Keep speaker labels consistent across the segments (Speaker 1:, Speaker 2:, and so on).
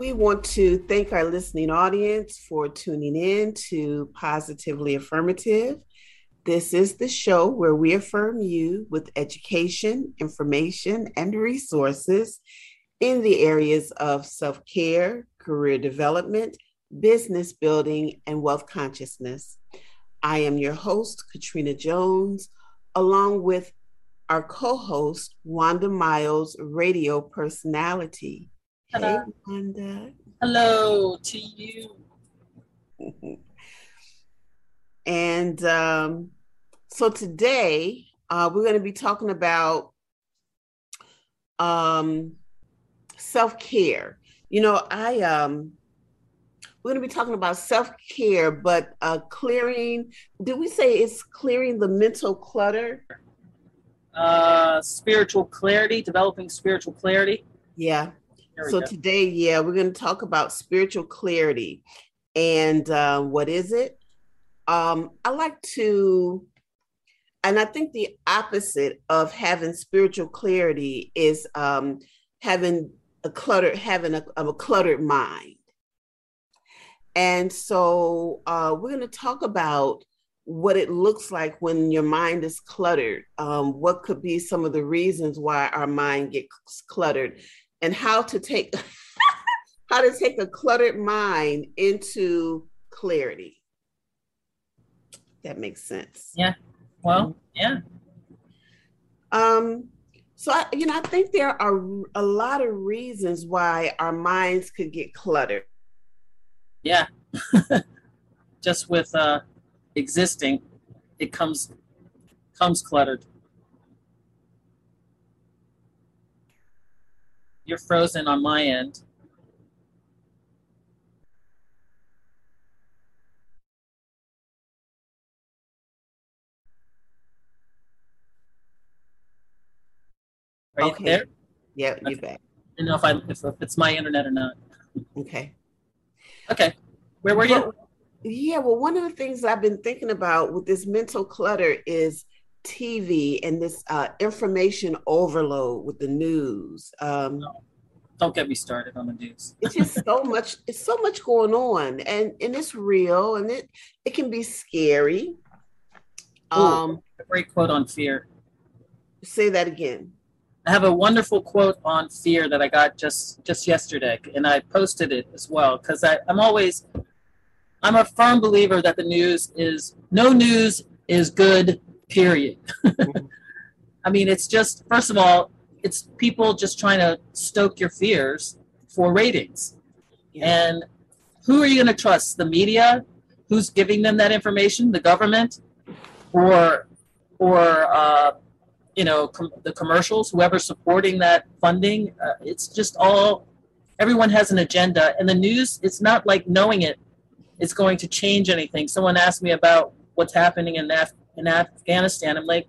Speaker 1: We want to thank our listening audience for tuning in to Positively Affirmative. This is the show where we affirm you with education, information, and resources in the areas of self care, career development, business building, and wealth consciousness. I am your host, Katrina Jones, along with our co host, Wanda Myles, radio personality.
Speaker 2: Hello.
Speaker 1: Hey, Wanda.
Speaker 2: Hello to you.
Speaker 1: And um, so today uh, we're going to be talking about um, self care. You know, I um, we're going to be talking about self care, but uh, clearing. Did we say it's clearing the mental clutter?
Speaker 2: Uh, spiritual clarity, developing spiritual clarity.
Speaker 1: Yeah. So
Speaker 2: go.
Speaker 1: today, yeah, we're going to talk about spiritual clarity, and uh, what is it? Um, I like to, and I think the opposite of having spiritual clarity is um, having a cluttered, having a, a cluttered mind. And so uh, we're going to talk about what it looks like when your mind is cluttered. Um, what could be some of the reasons why our mind gets cluttered, and how to take how to take a cluttered mind into clarity. That makes sense.
Speaker 2: Yeah. Well, yeah.
Speaker 1: Um, so I, you know, I think there are a lot of reasons why our minds could get cluttered.
Speaker 2: Yeah. Just with uh, existing, it comes comes cluttered. You're frozen on my end. Are you
Speaker 1: Okay.
Speaker 2: there?
Speaker 1: Yeah, you bet.
Speaker 2: I don't know if I if, if it's my internet or not.
Speaker 1: Okay.
Speaker 2: Okay. Where were you?
Speaker 1: Yeah, well, one of the things I've been thinking about with this mental clutter is TV and this uh, information overload with the news. Um,
Speaker 2: Don't get me started on the news.
Speaker 1: it's just so much. It's so much going on, and and it's real, and it it can be scary. Um,
Speaker 2: A great quote on fear.
Speaker 1: say that again.
Speaker 2: I have a wonderful quote on fear that I got just just yesterday, and I posted it as well because I'm always I'm a firm believer that the news is no news is good. Period. I mean, it's just first of all, it's people just trying to stoke your fears for ratings, and who are you going to trust? The media, who's giving them that information? The government, or or uh, you know com- the commercials? Whoever's supporting that funding? Uh, it's just all everyone has an agenda. And the news it's not like knowing it is going to change anything. Someone asked me about what's happening in, Af- in afghanistan. I'm like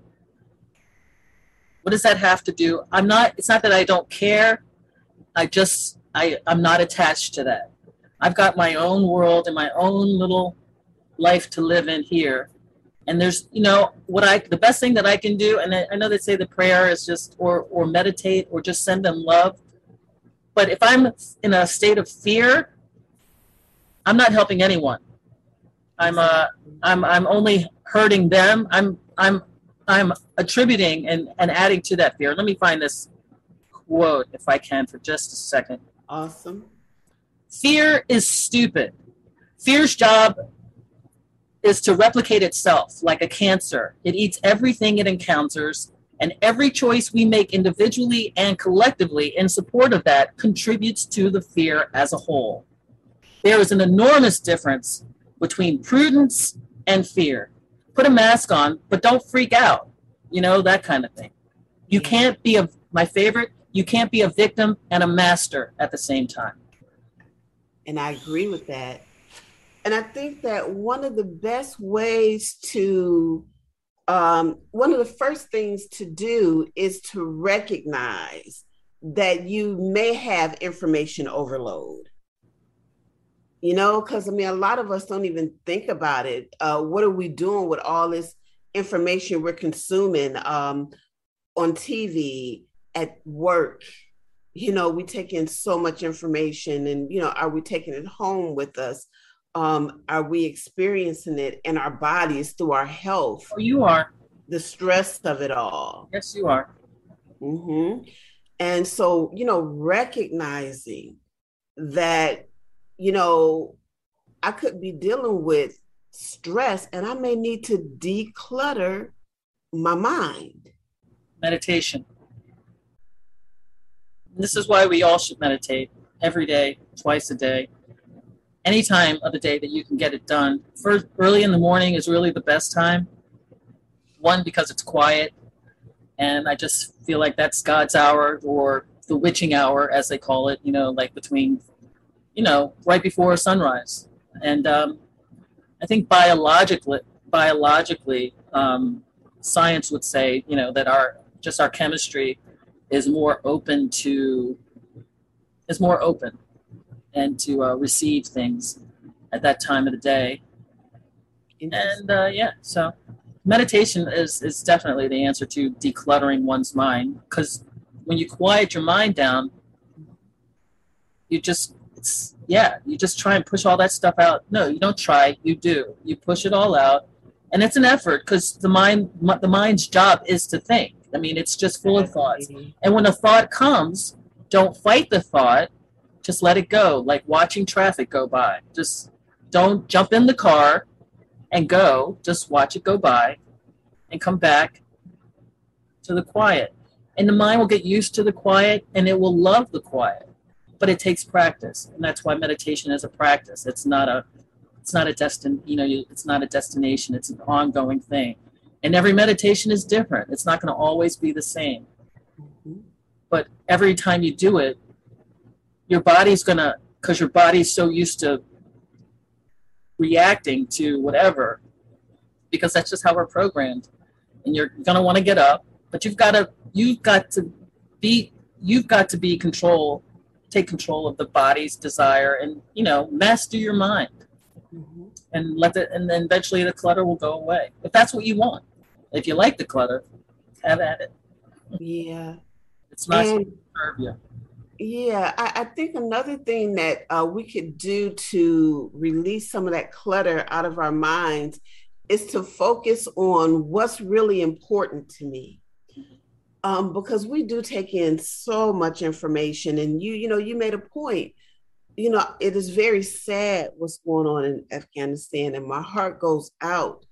Speaker 2: what does that have to do? I'm not it's not that i don't care. I just i i'm not attached to that. I've got my own world and my own little life to live in here. And there's you know what i the best thing that i can do and i, I know they say the prayer is just or or meditate or just send them love. But if i'm in a state of fear i'm not helping anyone. I'm uh i'm i'm only hurting them i'm i'm i'm attributing and and adding to that fear let me find this quote if i can for just a second
Speaker 1: Awesome.
Speaker 2: fear is stupid fear's job is to replicate itself like a cancer. It eats everything it encounters And every choice we make individually and collectively in support of that contributes to the fear as a whole. There is an enormous difference between prudence and fear. Put a mask on, but don't freak out, you know, that kind of thing. You can't be a, my favorite, you can't be a victim and a master at the same time.
Speaker 1: And I agree with that. And I think that one of the best ways to um, one of the first things to do is to recognize that you may have information overload. You know, because I mean, a lot of us don't even think about it. Uh, what are we doing with all this information we're consuming um, on TV, at work? You know, we take in so much information, and you know, are we taking it home with us? um, are we experiencing it in our bodies through our health?
Speaker 2: Oh, you are.
Speaker 1: The stress of it all.
Speaker 2: Yes, you are.
Speaker 1: Mm-hmm. And so, you know, recognizing that, you know, I could be dealing with stress and I may need to declutter my mind.
Speaker 2: Meditation. This is why we all should meditate every day, twice a day any time of the day that you can get it done. First, early in the morning is really the best time. One, because it's quiet, and I just feel like that's God's hour or the witching hour, as they call it, you know, like between, you know, right before sunrise. And um, I think biologically, biologically, um, science would say, you know, that our just our chemistry is more open to is more open and to uh, receive things at that time of the day. And uh, yeah, so meditation is, is definitely the answer to decluttering one's mind because when you quiet your mind down, you just, yeah, you just try and push all that stuff out. No, you don't try, you do. You push it all out. And it's an effort because the mind, the mind's job is to think. I mean, it's just full of thoughts. And when a thought comes, don't fight the thought just let it go, like watching traffic go by. Just don't jump in the car and go. Just watch it go by and come back to the quiet. And the mind will get used to the quiet and it will love the quiet. But it takes practice. And that's why meditation is a practice. It's not a it's not a destin you know it's not a destination it's an ongoing thing and every meditation is different it's not going to always be the same mm-hmm. but every time you do it your body's gonna because your body's so used to reacting to whatever because that's just how we're programmed and you're gonna want to get up but you've got to you've got to be you've got to be control take control of the body's desire and you know master your mind. Mm-hmm. and let it and then eventually the clutter will go away. If that's what you want. If you like the clutter have at it.
Speaker 1: Yeah.
Speaker 2: It's not and, to serve you.
Speaker 1: Yeah, I, I, think another thing that uh, we could do to release some of that clutter out of our minds is to focus on what's really important to me. Um, because we do take in so much information, and you, you know, you made a point. You know, it is very sad what's going on in Afghanistan, and my heart goes out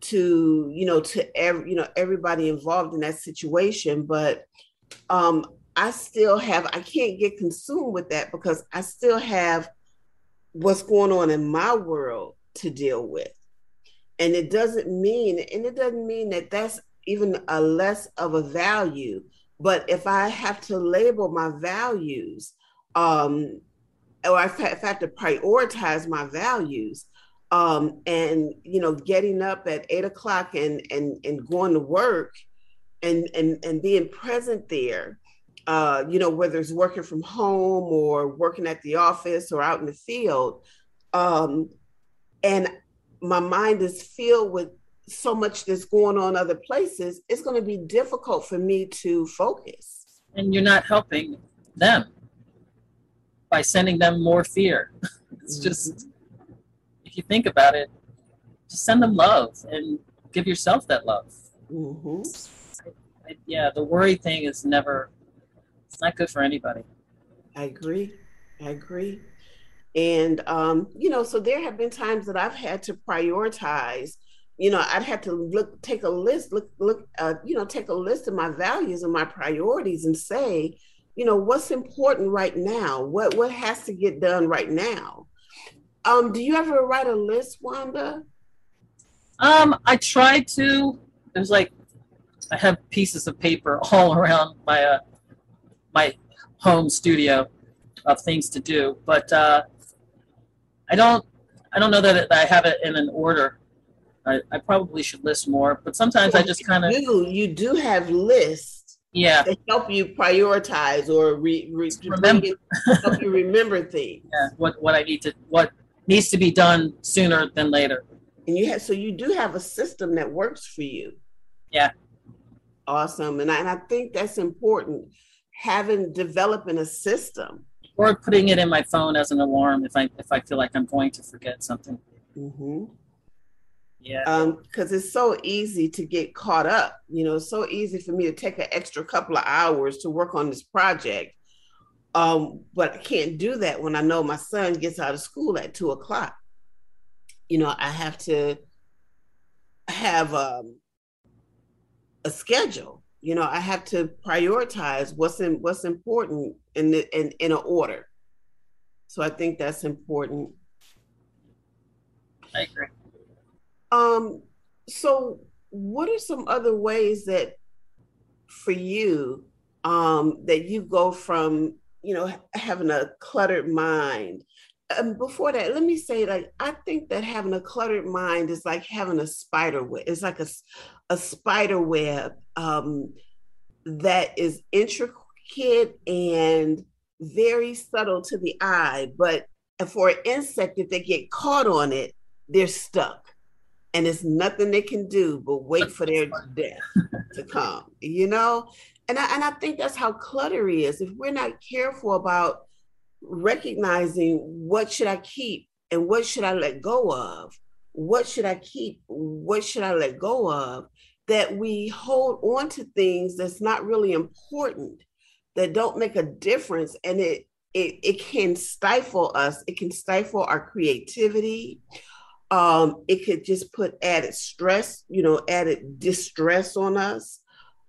Speaker 1: to you know to every you know everybody involved in that situation. But um, I still have, I can't get consumed with that because I still have what's going on in my world to deal with. And it doesn't mean, and it doesn't mean that that's even a less of a value. But if I have to label my values, um, or if I have to prioritize my values, um, and you know, getting up at eight o'clock and and and going to work, and and and being present there, uh, you know, whether it's working from home or working at the office or out in the field. Um, and my mind is filled with so much that's going on other places, it's going to be difficult for me to focus.
Speaker 2: And you're not helping them by sending them more fear. it's mm-hmm. just, if you think about it, just send them love and give yourself that love. Mm-hmm. I, I, yeah, the worry thing is never it's not good for anybody.
Speaker 1: I agree. I agree. And, um, you know, so there have been times that I've had to prioritize you know, I'd have to look, take a list, look, look, uh, you know, take a list of my values and my priorities and say, you know, what's important right now? What what has to get done right now? Um, do you ever write a list, Wanda?
Speaker 2: Um, I try to. There's like I have pieces of paper all around my uh, my home studio of things to do, but uh, I don't I don't know that I have it in an order. I, I probably should list more, but sometimes I just kind of
Speaker 1: do. You do have lists,
Speaker 2: yeah,
Speaker 1: to help you prioritize or re, re,
Speaker 2: remember.
Speaker 1: help you remember things.
Speaker 2: Yeah, what what I need to what needs to be done sooner than later.
Speaker 1: And you have so you do have a system that works for you.
Speaker 2: Yeah.
Speaker 1: Awesome, and I, and I think that's important. Having developing a system,
Speaker 2: or putting it in my phone as an alarm if I if I feel like I'm going to forget something.
Speaker 1: Mm-hmm.
Speaker 2: Yeah.
Speaker 1: Because um, it's so easy to get caught up. You know, it's so easy for me to take an extra couple of hours to work on this project. Um, but I can't do that when I know my son gets out of school at two o'clock. You know, I have to have um, a schedule. You know, I have to prioritize what's in what's important in the, in in an order. So I think that's important.
Speaker 2: I agree.
Speaker 1: Um, so what are some other ways that for you um that you go from you know having a cluttered mind? Um, before that let me say like i think that having a cluttered mind is like having a spider web it's like a, a spider web um that is intricate and very subtle to the eye but for an insect if they get caught on it they're stuck and it's nothing they can do but wait for their death to come you know? And I, and I think that's how clutter is. If we're not careful about recognizing what should i keep and what should i let go of what should i keep what should i let go of that we hold on to things that's not really important that don't make a difference and it it, it can stifle us. It can stifle our creativity um, it could just put added stress, you know, added distress on us.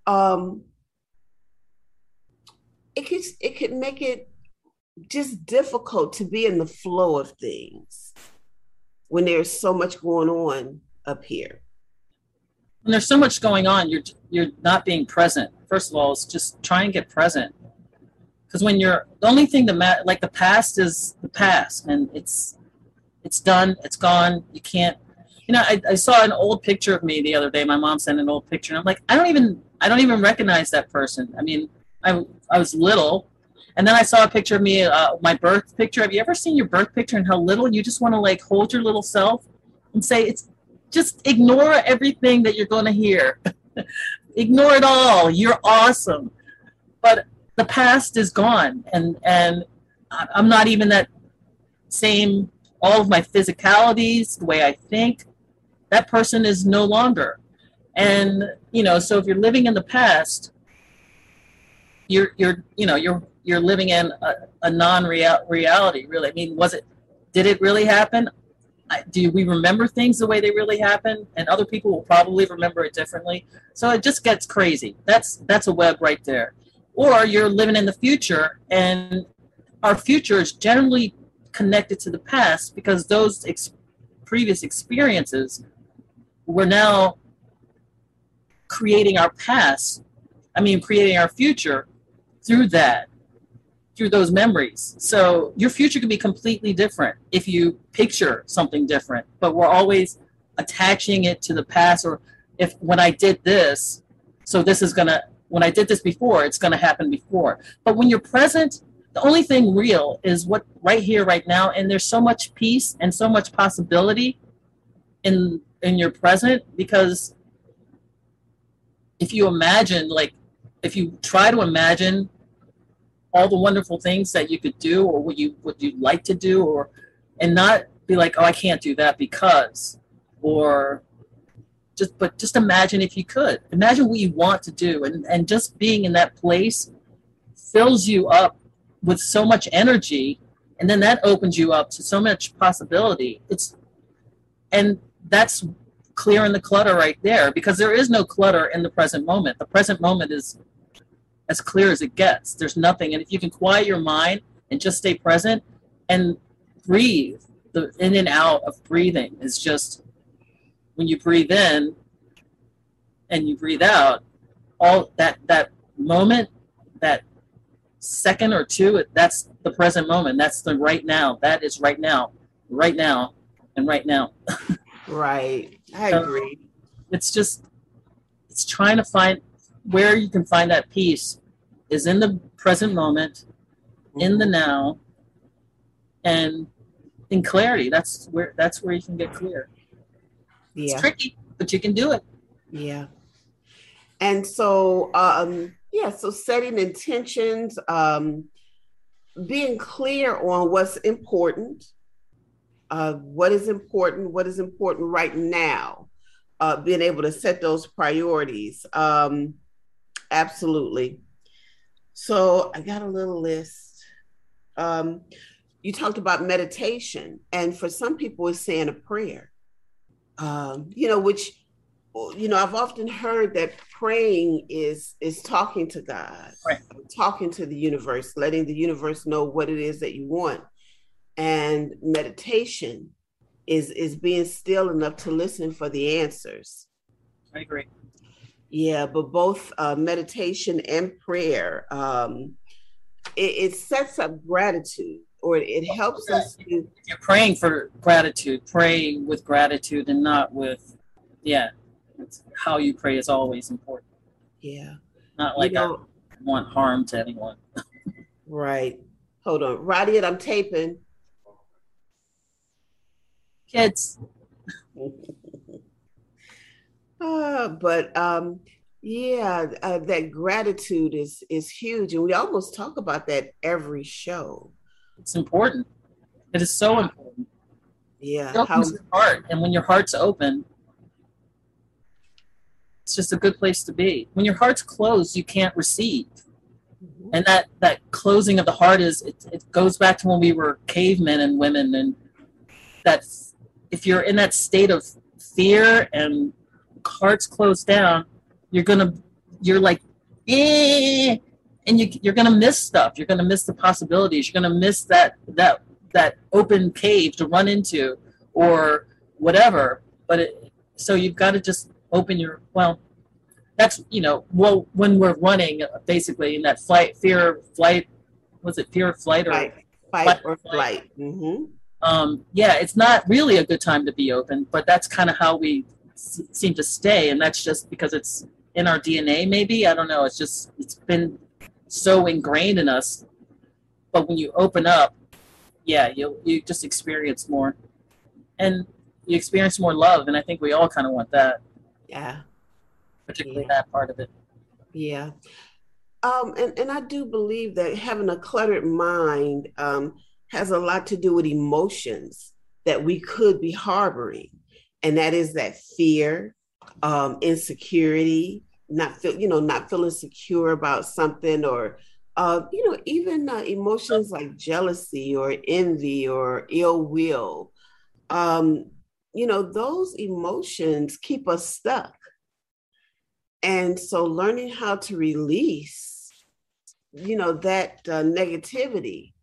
Speaker 1: Um, it could it could make it just difficult to be in the flow of things when there's so much going on up here.
Speaker 2: When there's so much going on, you're you're not being present. First of all, it's just try and get present. Because when you're the only thing that matter, like the past is the past, and it's it's done. It's gone. You can't. You know, I, I saw an old picture of me the other day. My mom sent an old picture, and I'm like, I don't even I don't even recognize that person. I mean, I I was little, and then I saw a picture of me, uh, my birth picture. Have you ever seen your birth picture and how little you just want to like hold your little self and say it's just ignore everything that you're going to hear. ignore it all. You're awesome. But the past is gone, and and I'm not even that same all of my physicalities, the way I think, that person is no longer. And you know, so if you're living in the past, you're you're you know you're you're living in a, a non-real reality. Really, I mean, was it? Did it really happen? do we remember things the way they really happen? And other people will probably remember it differently. So it just gets crazy. That's that's a web right there. Or you're living in the future, and our future is generally connected to the past because those ex- previous experiences we're now creating our past i mean creating our future through that through those memories. So your future can be completely different if you picture something different but we're always attaching it to the past or if when i did this so this is going to when i did this before it's going to happen before. But when you're present the only thing real is what right here right now and there's so much peace and so much possibility in in your present because if you imagine like if you try to imagine all the wonderful things that you could do or what you would you like to do or and not be like oh i can't do that because or just but just imagine if you could. Imagine what you want to do and and just being in that place fills you up with so much energy and then that opens you up to so much possibility it's and that's clearing the clutter right there because there is no clutter in the present moment. The present moment is as clear as it gets. There's nothing. And if you can quiet your mind and just stay present and breathe, the in and out of breathing is just when you breathe in and you breathe out, all that that moment, that second or two, that's the present moment. That's the right now. That is right now, right now, and right now.
Speaker 1: Right. I
Speaker 2: So-
Speaker 1: agree.
Speaker 2: it's just it's trying to find where you can find that peace is in the present moment in the now and in clarity that's where that's where you can get clear
Speaker 1: Yeah.
Speaker 2: it's tricky but you can do it
Speaker 1: Yeah. And so um yeah, so setting intentions, um being clear on what's important, uh what is important, what is important right now. Uh being able to set those priorities. Um absolutely. So I got a little list. Um you talked about meditation and for some people it's saying a prayer. Um you know which you know i've often heard that praying is is talking to god
Speaker 2: Right.
Speaker 1: talking to the universe letting the universe know what it is that you want. And meditation is is being still enough to listen for the answers.
Speaker 2: I agree.
Speaker 1: Yeah but both uh, meditation and prayer um it, it sets up gratitude or it helps us to
Speaker 2: you're praying for gratitude praying with gratitude and not with yeah it's how you pray is always important.
Speaker 1: Yeah.
Speaker 2: Not
Speaker 1: you
Speaker 2: like
Speaker 1: know
Speaker 2: i want harm to anyone.
Speaker 1: Right. Hold on. Roddy and i'm taping.
Speaker 2: Kids.
Speaker 1: Uh, but um, yeah, uh, that gratitude is is huge, and we almost talk about that every show.
Speaker 2: it's important. It is so important.
Speaker 1: Yeah,
Speaker 2: It
Speaker 1: how
Speaker 2: your heart, and when your heart's open, it's just a good place to be. When your heart's closed, you can't receive, and that that closing of the heart is it, it goes back to when we were cavemen and women, and that if you're in that state of fear and heart's closed down, you're gonna you're like eh, and you you're gonna miss stuff. You're gonna miss the possibilities. You're gonna miss that that that open cave to run into or whatever. But it, so you've got to just open your well. That's you know well when we're running basically in that flight fear flight was it fear of flight or
Speaker 1: fight, fight
Speaker 2: Fight
Speaker 1: or
Speaker 2: flight.
Speaker 1: flight. hmm
Speaker 2: um, yeah, it's not really a good time to be open, but that's kind of how we s- seem to stay, and that's just because it's in our DNA. Maybe I don't know. It's just it's been so ingrained in us. But when you open up, yeah, you you just experience more, and you experience more love, and I think we all kind of want that,
Speaker 1: Yeah,
Speaker 2: particularly
Speaker 1: Yeah.
Speaker 2: that part of it.
Speaker 1: yeah. Um, and and I do believe that having a cluttered mind um, has a lot to do with emotions that we could be harboring, and that is that fear, um, insecurity, not feel you know not feeling secure about something or uh, you know even uh, emotions like jealousy or envy or ill will um, you know those emotions keep us stuck and so learning how to release you know that uh, negativity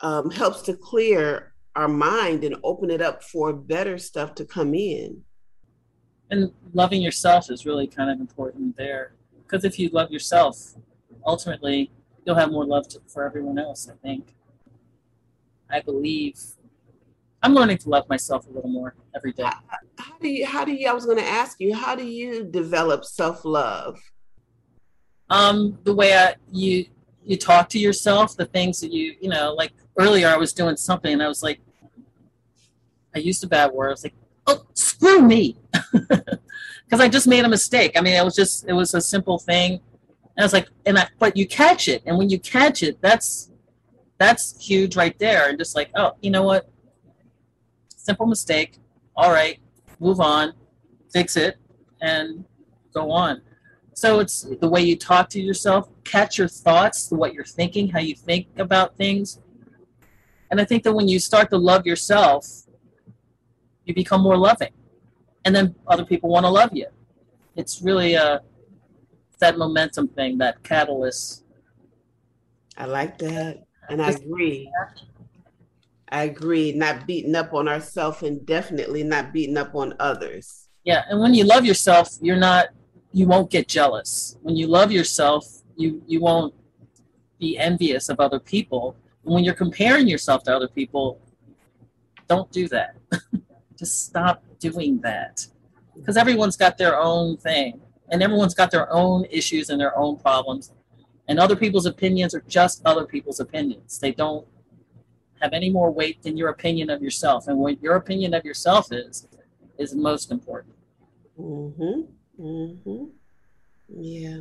Speaker 1: um, helps to clear our mind and open it up for better stuff to come in
Speaker 2: And loving yourself is really kind of important there, because if you love yourself, ultimately you'll have more love to, for everyone else. I think. I believe. I'm learning to love myself a little more every day.
Speaker 1: how do you how do you i was going to ask you how do you develop self-love?
Speaker 2: Um the way I, you you talk to yourself the things that you you know like earlier i was doing something and i was like i used a bad word i was like oh screw me. Because i just made a mistake. I mean it was just it was a simple thing. And i was like and i but you catch it. And when you catch it that's that's huge right there. And just like oh you know what simple mistake all right move on fix it and go on so it's the way you talk to yourself, catch your thoughts, what you're thinking, how you think about things. And I think that when you start to love yourself, you become more loving. and then other people want to love you. It's really a that momentum thing, that catalyst.
Speaker 1: I like that. And I agree. I agree. Not beating up on ourselves and definitely not beating up on others.
Speaker 2: Yeah. And when you love yourself, you're not, you won't get jealous. When you love yourself, you, you won't be envious of other people. And when you're comparing yourself to other people, don't do that. Just stop doing that. Because everyone's got their own thing and everyone's got their own issues and their own problems. And other people's opinions are just other people's opinions. They don't have any more weight than your opinion of yourself. And what your opinion of yourself is, is most important.
Speaker 1: Mm-hmm. Mm-hmm. Yeah.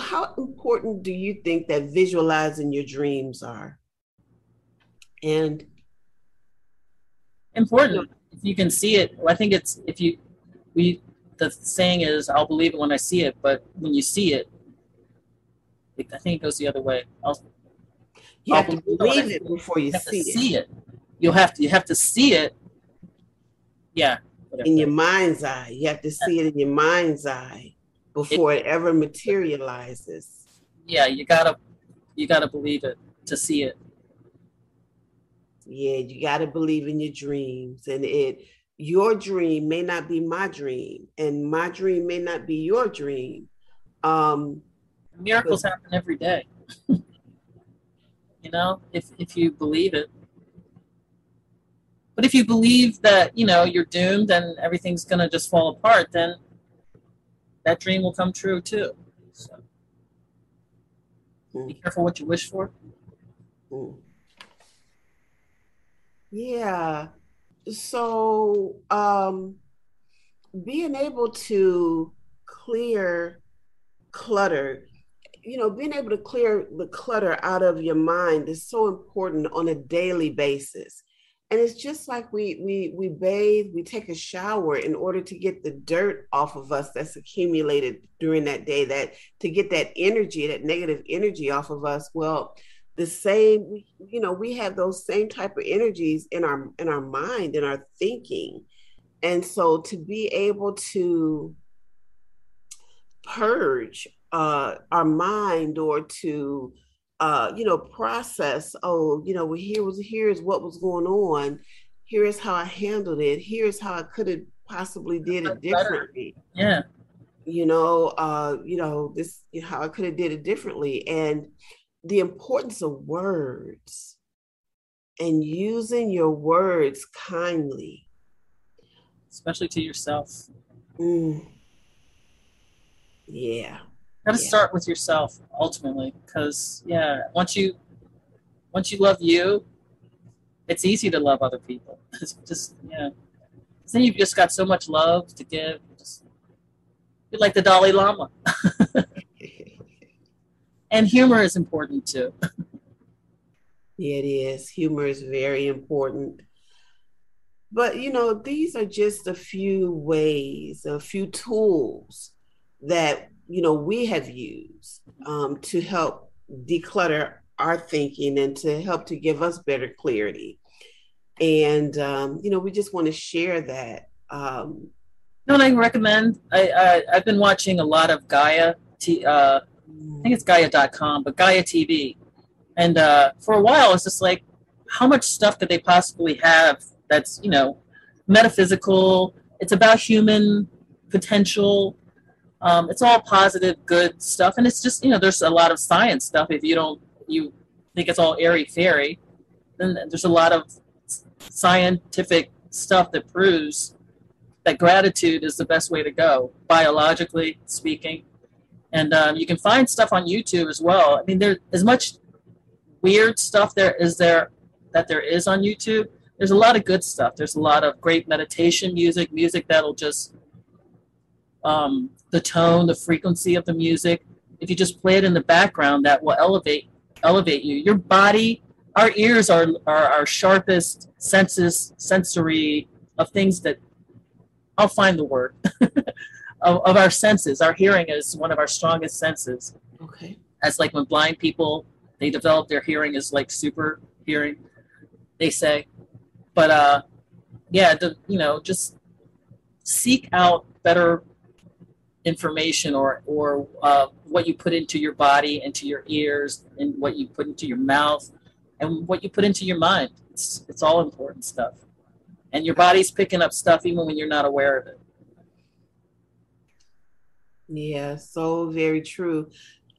Speaker 1: How important do you think that visualizing your dreams are? And
Speaker 2: important. If you can see it, I think it's if you we the saying is I'll believe it when I see it, but when you see it, I think it goes the other way. I'll,
Speaker 1: you have to believe it before you,
Speaker 2: you
Speaker 1: see it.
Speaker 2: see it. You'll have to you have to see it. Yeah.
Speaker 1: Whatever. In your mind's eye. You have to see it in your mind's eye before it, it ever materializes.
Speaker 2: Yeah, you gotta you gotta believe it to see it.
Speaker 1: Yeah, you gotta believe in your dreams and it your dream may not be my dream and my dream may not be your dream um
Speaker 2: miracles happen every day you know if if you believe it but if you believe that you know you're doomed and everything's going to just fall apart then that dream will come true too so mm. be careful what you wish for
Speaker 1: mm. yeah so um, being able to clear clutter you know being able to clear the clutter out of your mind is so important on a daily basis. And it's just like we we we bathe we take a shower in order to get the dirt off of us that's accumulated during that day that to get that energy that negative energy off of us. Well the same you know we have those same type of energies in our in our mind in our thinking. And so to be able to purge uh, our mind or to uh, you know process oh you know well, here was here's what was going on. Here's how i handled it. Here's how i could have possibly did it differently.
Speaker 2: Yeah.
Speaker 1: You know uh you know this you know, how i could have did it differently. And the importance of words and using your words kindly,
Speaker 2: especially to yourself.
Speaker 1: Mm. Yeah.
Speaker 2: Got to yeah. start with yourself ultimately, because yeah, once you once you love you, it's easy to love other people. It's just yeah. Then you've just got so much love to give. Just, you're like the Dalai Lama. and humor is important too.
Speaker 1: yeah, it is. Humor is very important. But you know, these are just a few ways, a few tools that you know we have used um, to help declutter our thinking and to help to give us better clarity. And um, you know, we just want to share that. Um,
Speaker 2: you know what I recommend? I, I have been watching a lot of Gaia t- uh, I think it's Gaia.com, but Gaia TV. And uh, for a while, it's just like, how much stuff could they possibly have that's, you know, metaphysical? It's about human potential. Um, it's all positive, good stuff. And it's just, you know, there's a lot of science stuff. If you don't, you think it's all airy fairy, then there's a lot of scientific stuff that proves that gratitude is the best way to go, biologically speaking and um, you can find stuff on YouTube as well. I mean, there's as much weird stuff there is there that there is on YouTube. There's a lot of good stuff. There's a lot of great meditation music, music that'll just um, the tone, the frequency of the music. If you just play it in the background, that will elevate elevate you. Your body, our ears are, are our sharpest senses, sensory of things that I'll find the word. of, of our senses. Our hearing is one of our strongest senses.
Speaker 1: Okay.
Speaker 2: As like when blind people they develop their hearing is like super hearing, they say. But uh, yeah, the you know just seek out better information or or uh, what you put into your body, into your ears, and what you put into your mouth, and what you put into your mind. It's it's all important stuff, and your body's picking up stuff even when you're not aware of it.
Speaker 1: Yeah, so very true.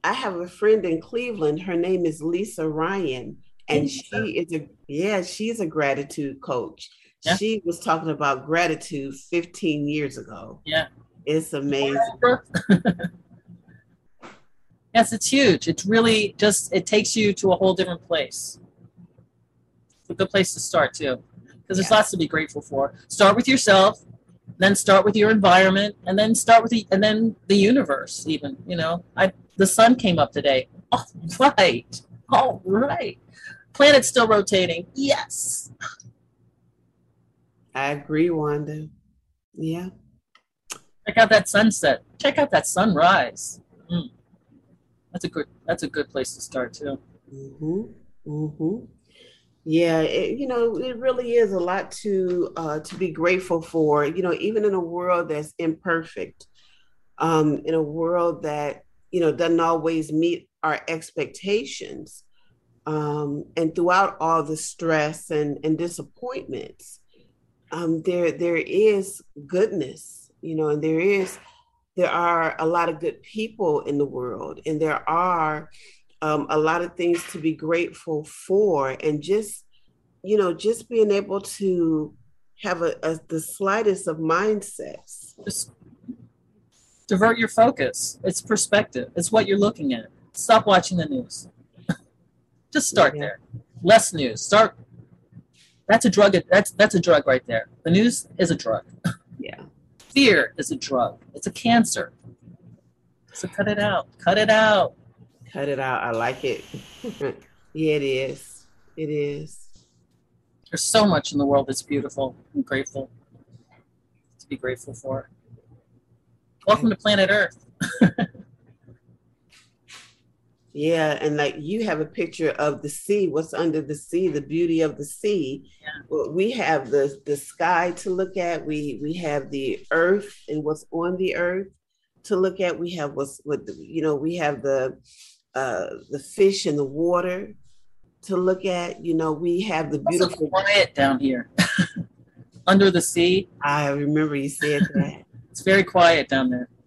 Speaker 1: I have a friend in Cleveland. Her name is Lisa Ryan, and she is a yeah, she's a gratitude coach.
Speaker 2: Yeah.
Speaker 1: She was talking about gratitude 15 years ago.
Speaker 2: Yeah.
Speaker 1: It's amazing.
Speaker 2: yes, it's huge. It's really just it takes you to a whole different place. It's a good place to start too, because there's
Speaker 1: Yeah.
Speaker 2: lots to be grateful for. Start with yourself, then start with your environment, and then start with the and then the universe. Even you know, I the sun came up today. All right, all right. Planet's still rotating. Yes.
Speaker 1: I agree, Wanda. Yeah.
Speaker 2: Check out that sunset. Check out that sunrise. Mm. That's a good. That's a good place to start too.
Speaker 1: Mm-hmm. Mm-hmm. Yeah, it, you know, it really is a lot to uh, to be grateful for. You know, even in a world that's imperfect, um, in a world that you know doesn't always meet our expectations, um, and throughout all the stress and and disappointments, um, there there is goodness. You know, and there is there are a lot of good people in the world, and there are um, a lot of things to be grateful for and just you know just being able to have a, a the slightest of mindsets
Speaker 2: Just divert your focus. It's perspective. It's what you're looking at. Stop watching the news. Just start
Speaker 1: Yeah.
Speaker 2: there. Less news. Start. That's a drug. That's that's a drug right there. The news is a drug.
Speaker 1: yeah
Speaker 2: Fear is a drug. It's a cancer. So cut it out. Cut it out.
Speaker 1: cut it out i like it yeah it is it is
Speaker 2: There's so much in the world that's beautiful and grateful to be grateful for. Welcome to planet Earth.
Speaker 1: yeah and like you have a picture of the sea what's under the sea the beauty of the sea
Speaker 2: Yeah.
Speaker 1: we have the the sky to look at we we have the earth and what's on the earth to look at we have what's what the- you know we have the uh the fish in the water to look at you know we have the
Speaker 2: It's
Speaker 1: beautiful
Speaker 2: quiet down here. Under the sea,
Speaker 1: i remember you said that
Speaker 2: it's very quiet down there.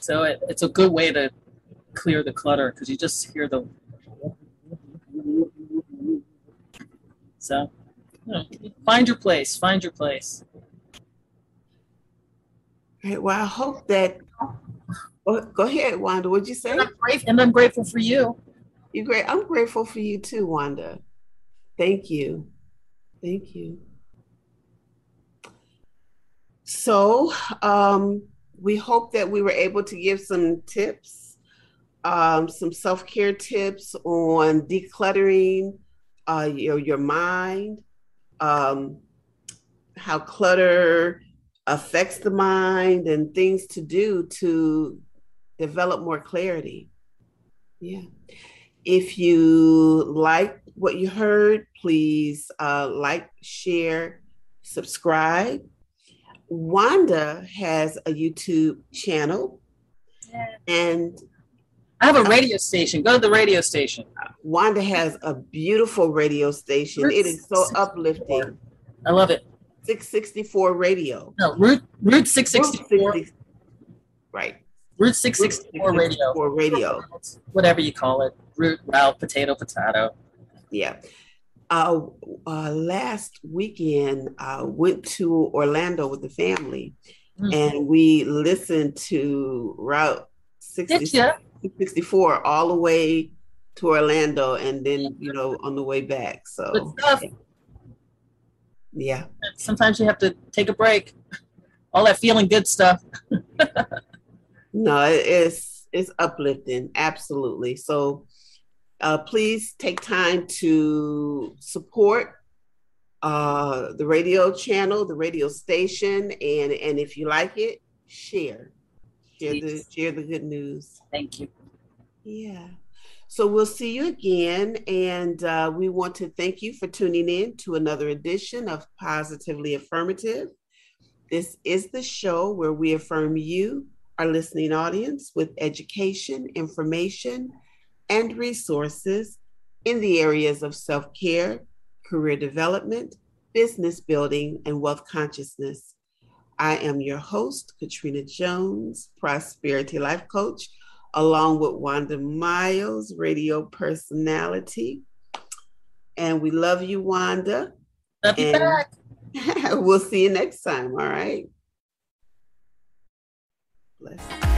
Speaker 2: So it, it's a good way to clear the clutter because you just hear the. So, you know, find your place. Find your place.
Speaker 1: right well i hope that oh, go ahead wanda what'd you say
Speaker 2: And I'm, grate- and I'm grateful for you.
Speaker 1: You're great. I'm grateful for you too, Wanda. Thank you. Thank you. So, um, we hope that we were able to give some tips, um, some self care tips on decluttering uh, your your mind, um, how clutter affects the mind, and things to do to develop more clarity. Yeah. If you like what you heard, please uh, like, share, subscribe. Wanda has a YouTube channel, and
Speaker 2: I have a radio station. Go to the radio station.
Speaker 1: Wanda has a beautiful radio station. It is so uplifting.
Speaker 2: I love it.
Speaker 1: 664 radio.
Speaker 2: No, Route Route six sixty four.
Speaker 1: 60 Right.
Speaker 2: Route six sixty four radio.
Speaker 1: 664 radio.
Speaker 2: Whatever you call it. Route, route, potato, potato.
Speaker 1: Yeah. Uh, uh, last weekend, I went to Orlando with the family
Speaker 2: Mm.
Speaker 1: and we listened to Route 60,
Speaker 2: Did ya?
Speaker 1: 64 all the way to Orlando and then, you know, on the way back. So, yeah.
Speaker 2: Sometimes you have to take a break. All that feeling good stuff.
Speaker 1: No, it's it's uplifting, absolutely. So uh, please take time to support uh, the radio channel, the radio station, and and if you like it, share, share the share the good news.
Speaker 2: Thank you.
Speaker 1: Yeah. So we'll see you again, and uh, we want to thank you for tuning in to another edition of Positively Affirmative. This is the show where we affirm you, our listening audience, with education, information, and resources in the areas of self care, career development, business building, and wealth consciousness. I am your host, Katrina Jones, Prosperity Life Coach, along with Wanda Myles, radio personality. And we love you, Wanda.
Speaker 2: Love you back.
Speaker 1: we'll see you next time. All right. Bless.